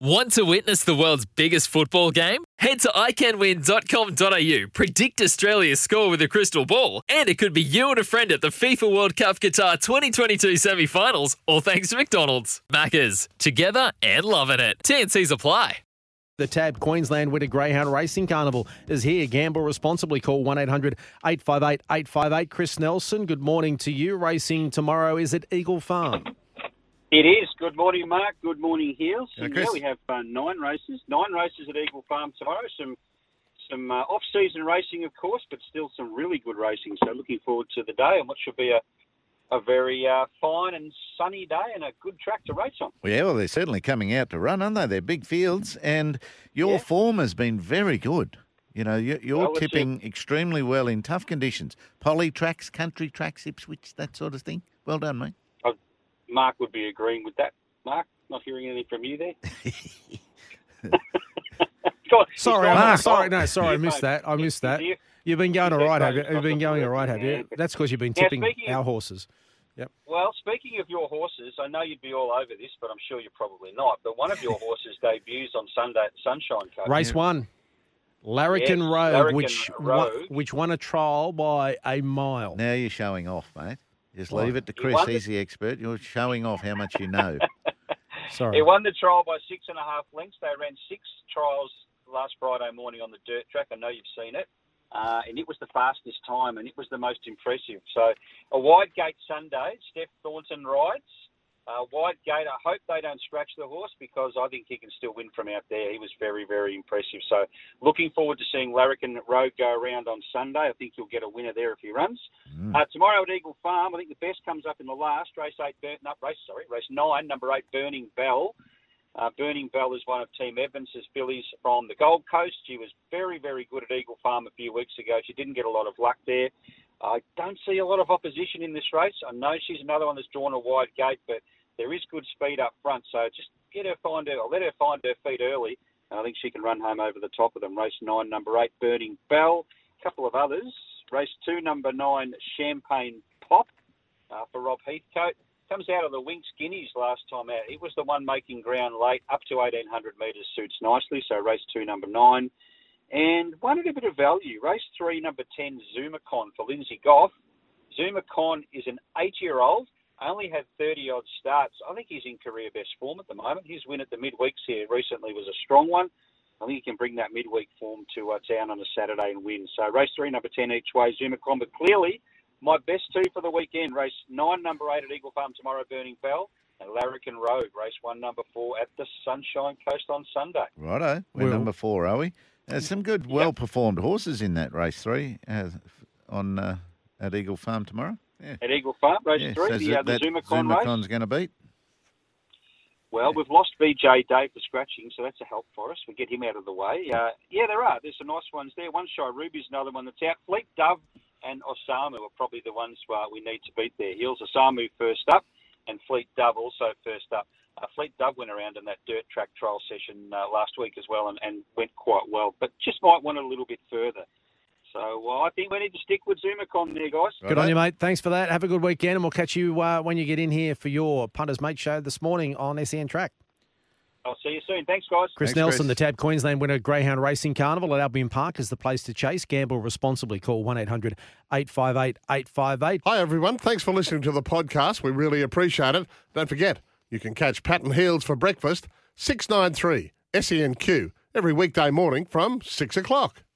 Want to witness the world's biggest football game? Head to iCanWin.com.au, predict Australia's score with a crystal ball, and it could be you and a friend at the FIFA World Cup Qatar 2022 semi finals, all thanks to McDonald's. Maccas, together and loving it. TNC's apply. The TAB Queensland Winter Greyhound Racing Carnival is here. Gamble responsibly. Call 1 800 858 858. Chris Nelson, good morning to you. Racing tomorrow is at Eagle Farm. It is. Good morning, Mark. Good morning, Heels. Yeah, yeah, we have uh, nine races. Nine races at Eagle Farm tomorrow. Some some uh, off-season racing, of course, but still some really good racing. So looking forward to the day and what should be a a very uh, fine and sunny day and a good track to race on. Well, yeah, well, they're certainly coming out to run, aren't they? They're big fields, and your Yeah. form has been very good. You know, you- you're Well, tipping extremely well in tough conditions. Poly tracks, country tracks, Ipswich, that sort of thing. Well done, mate. Mark would be agreeing with that. Mark, not hearing anything from you there. Go on, Sorry, got sorry, no, sorry, I earphone. missed that. I missed that. You've been going all right, have you? You've been going all right, have you? That's because you've been Now, tipping speaking of- our horses. Yep. Well, speaking of your horses, I know you'd be all over this, but I'm sure you're probably not. But one of your horses debuts on Sunday at Sunshine Coast. Race one, Larrikin Yes, Road, Larrikin which Road. Won, which won a trial by a mile. Now you're showing off, mate. Just Why? leave it to Chris. won He's the expert. You're showing off how much you know. Sorry. He won the trial by six and a half lengths. They ran six trials last Friday morning on the dirt track. I know you've seen it. Uh, and it was the fastest time, and it was the most impressive. So, a wide gate Sunday. Steph Thornton rides. Uh, wide gate. I hope they don't scratch the horse because I think he can still win from out there. He was very, very impressive. So, looking forward to seeing Larrikin Road go around on Sunday. I think you'll get a winner there if he runs. Mm. Uh, tomorrow at Eagle Farm, I think the best comes up in the last race eight. Burn, no, race sorry, race nine, number eight, Burning Bell. Uh, Burning Bell is one of Team Evans's fillies from the Gold Coast. She was very, very good at Eagle Farm a few weeks ago. She didn't get a lot of luck there. I don't see a lot of opposition in this race. I know she's another one that's drawn a wide gate, but there is good speed up front. So just get her find her, let her find her feet early. And I think she can run home over the top of them. Race nine, number eight, Burning Bell. A couple of others. Race two, number nine, Champagne Pop uh, for Rob Heathcote. Comes out of the Winx Guineas last time out. He was the one making ground late, up to 1800 metres, suits nicely. So race two, number nine. And one at a bit of value. Race three, number 10, Zumacon for Lindsay Goff. Zumacon is an eight year old, only had 30 odd starts. I think he's in career best form at the moment. His win at the midweeks here recently was a strong one. I think he can bring that midweek form to uh, town on a Saturday and win. So race three, number 10 each way, Zumacon. But clearly, my best two for the weekend. Race nine, number eight at Eagle Farm tomorrow, Burning Bell. And Larrikin Road, race one, number four at the Sunshine Coast on Sunday. Righto. We're Well- number four, are we? There's some good, well performed horses in that race three uh, on uh, at Eagle Farm tomorrow. Yeah. At Eagle Farm, race yeah. three, so the, uh, the Zumacon race. Zumacon's going to beat. Well, we've lost BJ Dave for scratching, so that's a help for us. We get him out of the way. Uh, yeah, there are. There's some nice ones there. One Shy Ruby's another one that's out. Fleet Dove and Osamu are probably the ones uh, we need to beat there. Heels Osamu first up, and Fleet Dove also first up. Uh, Fleet Dove went around in that dirt track trial session uh, last week as well and, and went quite well, but just might want a little bit further. So well, I think we need to stick with Zumacon there, guys. Good on you, mate. Thanks for that. Have a good weekend, and we'll catch you uh, when you get in here for your Punters Mate show this morning on SEN Track. I'll see you soon. Thanks, guys. Chris Thanks, Nelson, Chris. the TAB Queensland Winter Greyhound Racing Carnival at Albion Park is the place to chase. Gamble responsibly. Call 1 800 858 858. Hi, everyone. Thanks for listening to the podcast. We really appreciate it. Don't forget, you can catch Pat and Heels for breakfast, 693 SENQ, every weekday morning from 6 o'clock.